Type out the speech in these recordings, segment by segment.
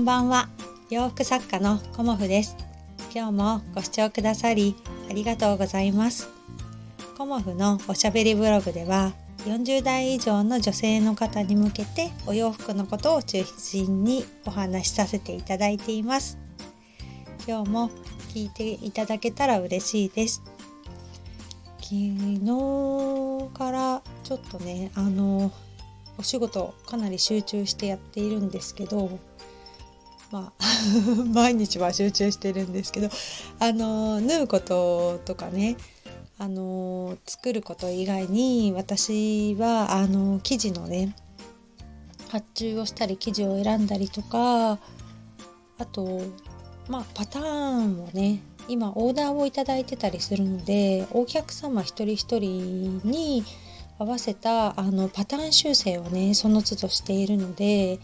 んばんは。洋服作家のコモフです。今日もご視聴くださりありがとうございます。コモフのおしゃべりブログでは40代以上の女性の方に向けてお洋服のことを中心にお話しさせていただいています。今日も聞いていただけたら嬉しいです。昨日からちょっとねあのお仕事かなり集中してやっているんですけどまあ 毎日は集中してるんですけどあの縫うこととかねあの作ること以外に私はあの生地のね発注をしたり生地を選んだりとかあとまあパターンをね今オーダーをいただいてたりするのでお客様一人一人に合わせたあのパターン修正をねその都度しているので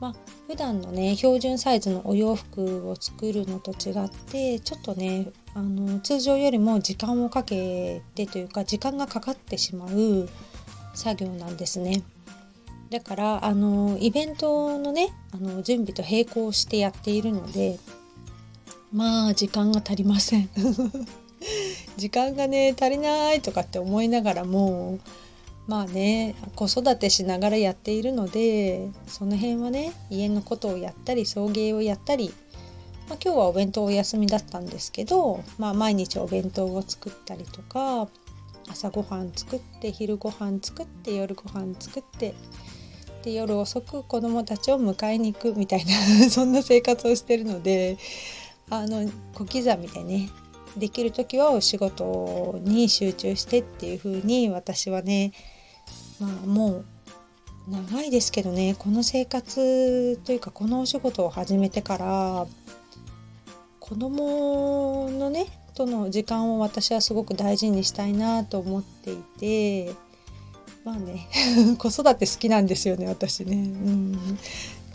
まあ普段のね標準サイズのお洋服を作るのと違ってちょっとねあの通常よりも時間をかけてというか時間がかかってしまう作業なんですね。だからあのイベントのねあの準備と並行してやっているのでまあ時間が足りません 時間がね足りないとかって思いながらもまあね子育てしながらやっているのでその辺はね家のことをやったり送迎をやったり、まあ、今日はお弁当お休みだったんですけど、まあ、毎日お弁当を作ったりとか朝ごはん作って昼ごはん作って夜ごはん作ってで夜遅く子どもたちを迎えに行くみたいな そんな生活をしてるのであの小刻みでねできる時はお仕事に集中してっていう風に私はねまあもう長いですけどねこの生活というかこのお仕事を始めてから子供のねとの時間を私はすごく大事にしたいなと思っていてまあね 子育て好きなんですよね私ね、うん、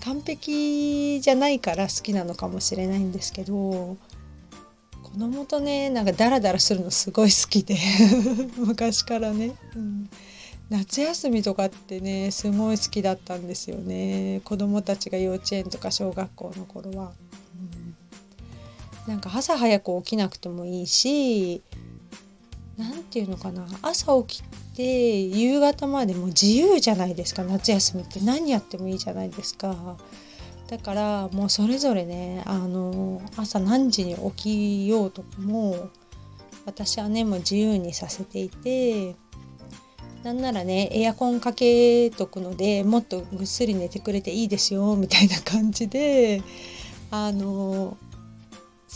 完璧じゃないから好きなのかもしれないんですけど子供とねなんかダラダラするのすごい好きで 昔からね、うん、夏休みとかってねすごい好きだったんですよね。子供たちが幼稚園とか小学校の頃は、うん、なんか朝早く起きなくてもいいし何て言うのかな。朝起きて夕方までも自由じゃないですか。夏休みって。何やってもいいじゃないですか。だからもうそれぞれねあの朝何時に起きようとかも私はねもう自由にさせていてなんならねエアコンかけとくのでもっとぐっすり寝てくれていいですよみたいな感じであの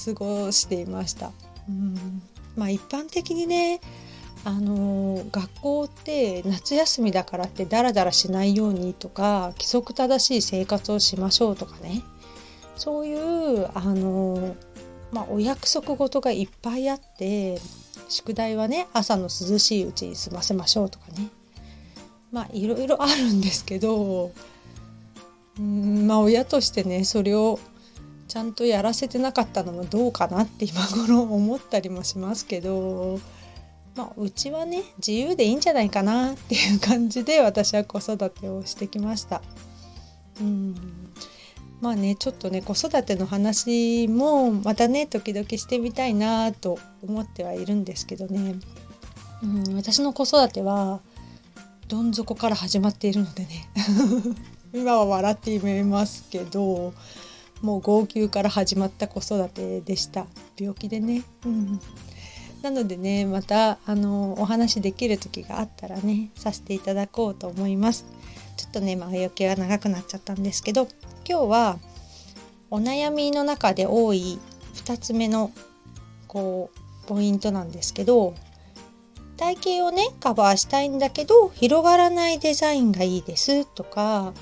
過ごしていました。うんまあ一般的にねあの学校って夏休みだからってダラダラしないようにとか規則正しい生活をしましょうとかねそういうあの、まあ、お約束事がいっぱいあって宿題はね朝の涼しいうちに済ませましょうとかねまあいろいろあるんですけどうんまあ親としてねそれをちゃんとやらせてなかったのもどうかなって今頃思ったりもしますけどまあ、うちはね自由でいいんじゃないかなっていう感じで私は子育てをしてきました。うんまあねちょっとね子育ての話もまたね時々してみたいなと思ってはいるんですけどね、うん、私の子育てはどん底から始まっているのでね。今は笑って言えますけどもう号泣から始まった子育てでした。病気でね。うん。なのでねまたあのお話できる時があったらねさせていただこうと思います。ちょっとねまあ余計は長くなっちゃったんですけど今日はお悩みの中で多い2つ目のこうポイントなんですけど体型をねカバーしたいんだけど広がらないデザインがいいですとか、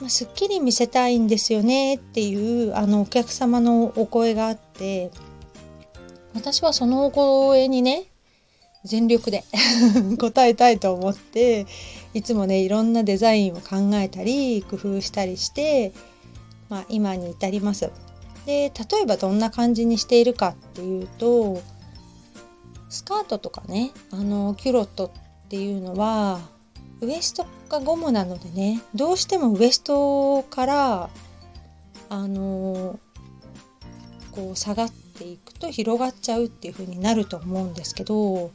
まあ、すっきり見せたいんですよねっていうあのお客様のお声があって私はその声にね全力で 答えたいと思っていつもねいろんなデザインを考えたり工夫したりして、まあ、今に至ります。で例えばどんな感じにしているかっていうとスカートとかねあのキュロットっていうのはウエストがゴムなのでねどうしてもウエストからあのこう下がってていくと広がっちゃうっていう風になると思うんですけど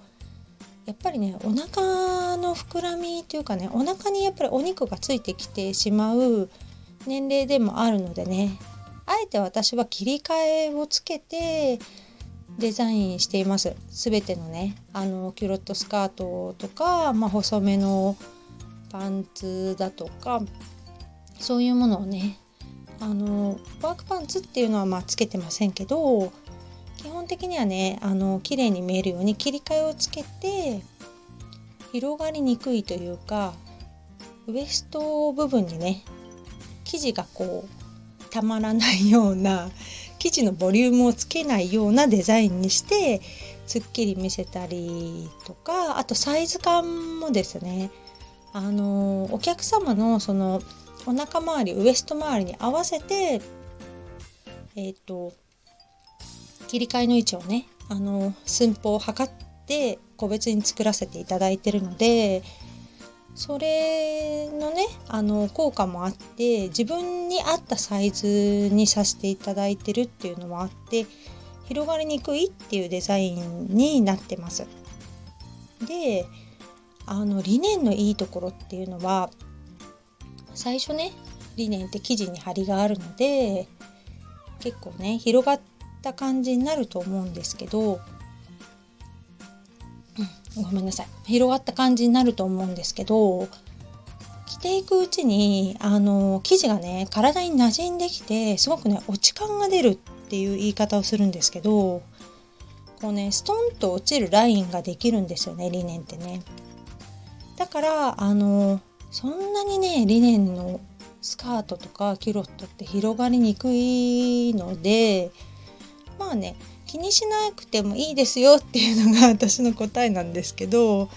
やっぱりねお腹の膨らみというかねお腹にやっぱりお肉がついてきてしまう年齢でもあるのでねあえて私は切り替えをつけてデザインしています。全てのねあのキュロットスカートとか、まあ、細めのパンツだとかそういうものをねあのワークパンツっていうのはまあつけてませんけど基本的にはねあの綺麗に見えるように切り替えをつけて広がりにくいというかウエスト部分にね生地がこうたまらないような生地のボリュームをつけないようなデザインにしてすっきり見せたりとかあとサイズ感もですねあのお客様のそのお腹周りウエスト周りに合わせてえっ、ー、と切り替えの位置をねあの寸法を測って個別に作らせていただいてるのでそれのねあの効果もあって自分に合ったサイズにさせていただいてるっていうのもあって広がりにくいっていうデザインになってます。であのリネンのいいところっていうのは最初ねリネンって生地に張りがあるので結構ね広がった感じになると思うんですけどごめんなさい。広がった感じになると思うんですけど着ていくうちにあの生地がね体に馴染んできてすごくね落ち感が出るっていう言い方をするんですけどこうねストンと落ちるラインができるんですよねリネンってね。だからあのそんなにねリネンのスカートとかキュロットって広がりにくいのでまあね気にしなくてもいいですよっていうのが私の答えなんですけど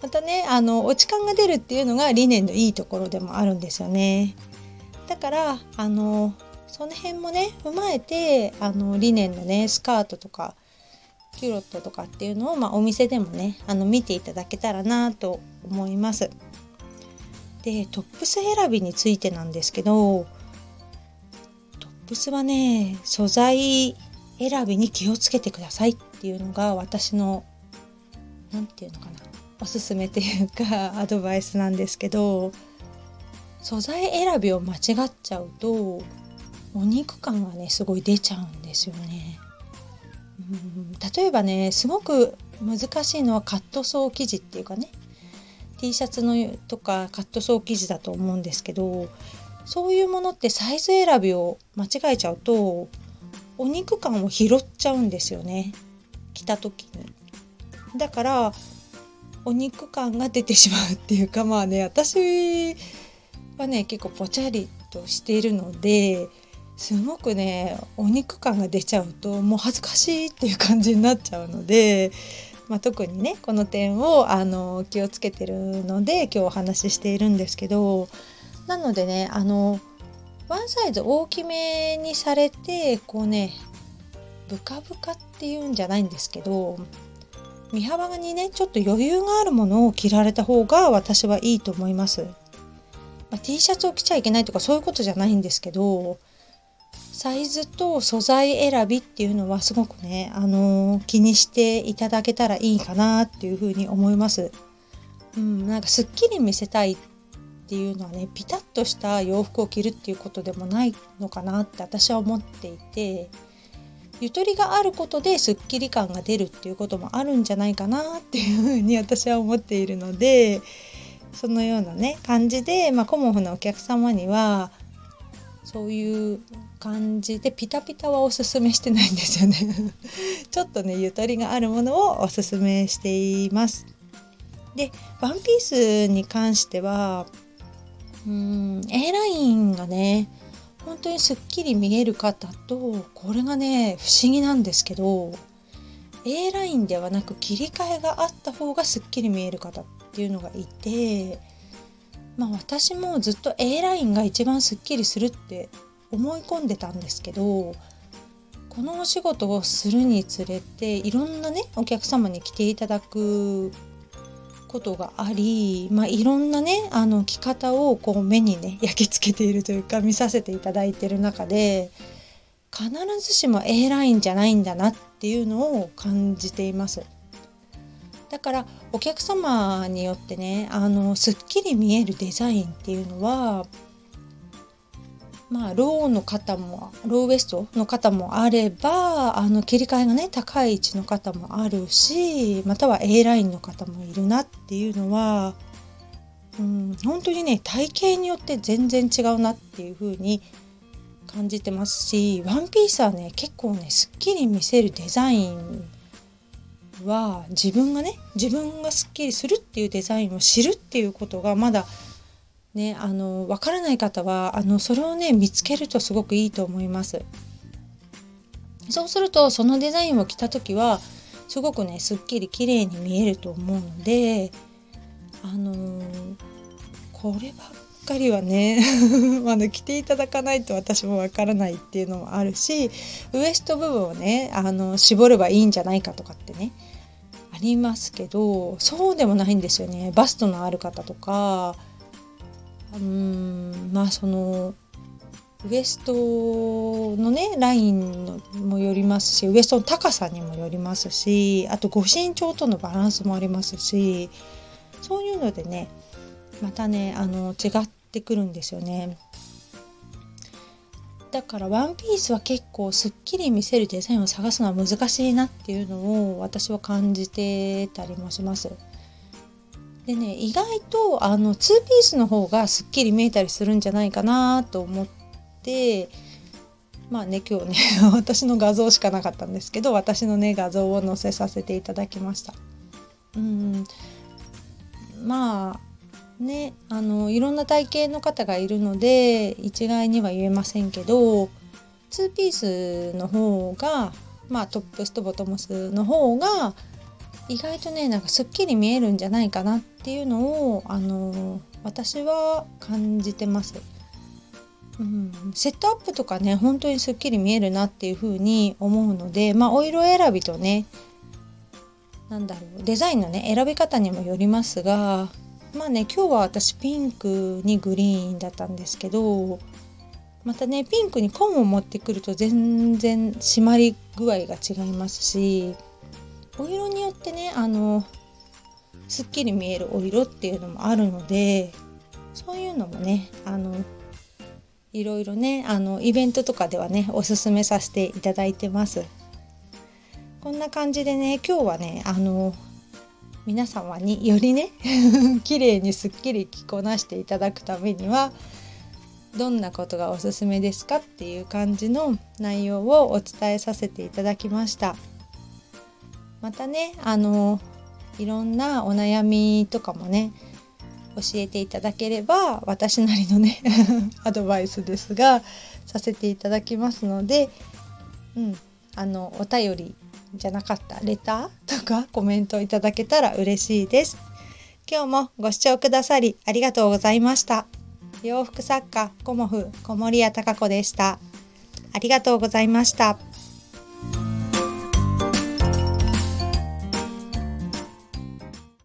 またねあの落ち感が出るっていうのが理念のいいところでもあるんですよね。だからあのその辺もね踏まえてあのリネンのねスカートとかキュロットとかっていうのを、まあ、お店でもねあの見ていただけたらなと思います。でトップス選びについてなんですけどトップスはね素材選びに気をつけてくださいっていうのが私の何て言うのかなおすすめっていうか アドバイスなんですけど素材選びを間違っちゃうとお肉感がねすごい出ちゃうんですよね。うん例えばねすごく難しいのはカットソー生地っていうかね T シャツのとかカットソー生地だと思うんですけどそういうものってサイズ選びを間違えちゃうとお肉感を拾っちゃうんですよね着た時に。だからお肉感が出てしまうっていうか まあね私はね結構ぽちゃりとしているのですごくねお肉感が出ちゃうともう恥ずかしいっていう感じになっちゃうので、まあ、特にねこの点をあの気をつけてるので今日お話ししているんですけどなのでねあのワンサイズ大きめにされてこうねブカブカっていうんじゃないんですけど身幅がにねちょっと余裕があるものを着られた方が私はいいと思います、まあ、T シャツを着ちゃいけないとかそういうことじゃないんですけどサイズと素材選びっていうのはすごくね、あのー、気にしていただけたらいいかなっていうふうに思います。うん、なんかすっきり見せたいっっていうのはねピタッとした洋服を着るっていうことでもないのかなって私は思っていてゆとりがあることですっきり感が出るっていうこともあるんじゃないかなっていうふうに私は思っているのでそのようなね感じで、まあ、コモフのお客様にはそういう感じでピタピタはおすすめしてないんですよね。ちょっとねゆとりがあるものをおすすめしています。でワンピースに関してはうん。A ラインがね本当にすっきり見える方とこれがね不思議なんですけど A ラインではなく切り替えがあった方がすっきり見える方っていうのがいてまあ私もずっと A ラインが一番すっきりするって思い込んでたんですけどこのお仕事をするにつれていろんなねお客様に来ていただくことがあり、まあ、いろんなねあの着方をこう目にね 焼き付けているというか見させていただいている中で必ずしも A ラインじゃないんだなっていうのを感じています。だからお客様によってねあのすっきり見えるデザインっていうのはまあローの方もローウエストの方もあればあの切り替えがね高い位置の方もあるしまたは A ラインの方もいるなっていうのは、うん、本当にね体型によって全然違うなっていう風に感じてますしワンピースはね結構ねすっきり見せるデザインは自分がね自分がすっきりするっていうデザインを知るっていうことがまだね、あのわからない方はあのそれをね見つけるとすごくいいと思います。そうするとそのデザインを着た時はすごくねすっきり綺麗に見えると思うのであのー、こればっかりはね あの着ていただかないと私もわからないっていうのもあるしウエスト部分をねあの絞ればいいんじゃないかとかってねありますけどそうでもないんですよねバストのある方とかうんまあそのウエストのねラインもよりますしウエストの高さにもよりますしあとご身長とのバランスもありますしそういうのでねまたねあの違ってくるんですよね。だからワンピースは結構すっきり見せるデザインを探すのは難しいなっていうのを私は感じてたりもします。でね意外とあの2ピースの方がすっきり見えたりするんじゃないかなと思ってまあね今日ね 私の画像しかなかったんですけど私のね画像を載せさせていただきました。うんまあねあのいろんな体型の方がいるので一概には言えませんけど2ピースの方がまあトップスとボトムスの方が意外とねなんかすっきり見えるんじゃないかなっていうのをあの私は感じてます。うん、セットアップとかね本当にすっきり見えるなっていう風に思うのでまあお色選びとねなんだろうデザインのね選び方にもよりますがまあね今日は私ピンクにグリーンだったんですけどまたねピンクに紺を持ってくると全然締まり具合が違いますしお色によってねあのすっきり見えるお色っていうのもあるのでそういうのもねあのいろいろねあのイベントとかではねおすすめさせていただいてますこんな感じでね今日はねあの皆様によりね 綺麗にすっきり着こなしていただくためにはどんなことがおすすめですかっていう感じの内容をお伝えさせていただきました。またねあのいろんなお悩みとかもね教えていただければ私なりのね アドバイスですがさせていただきますので、うん、あのお便りじゃなかったレターとかコメントいただけたら嬉しいです。今日もご視聴くださりありがとうございました。洋服作家コモフ小森屋隆子でした。ありがとうございました。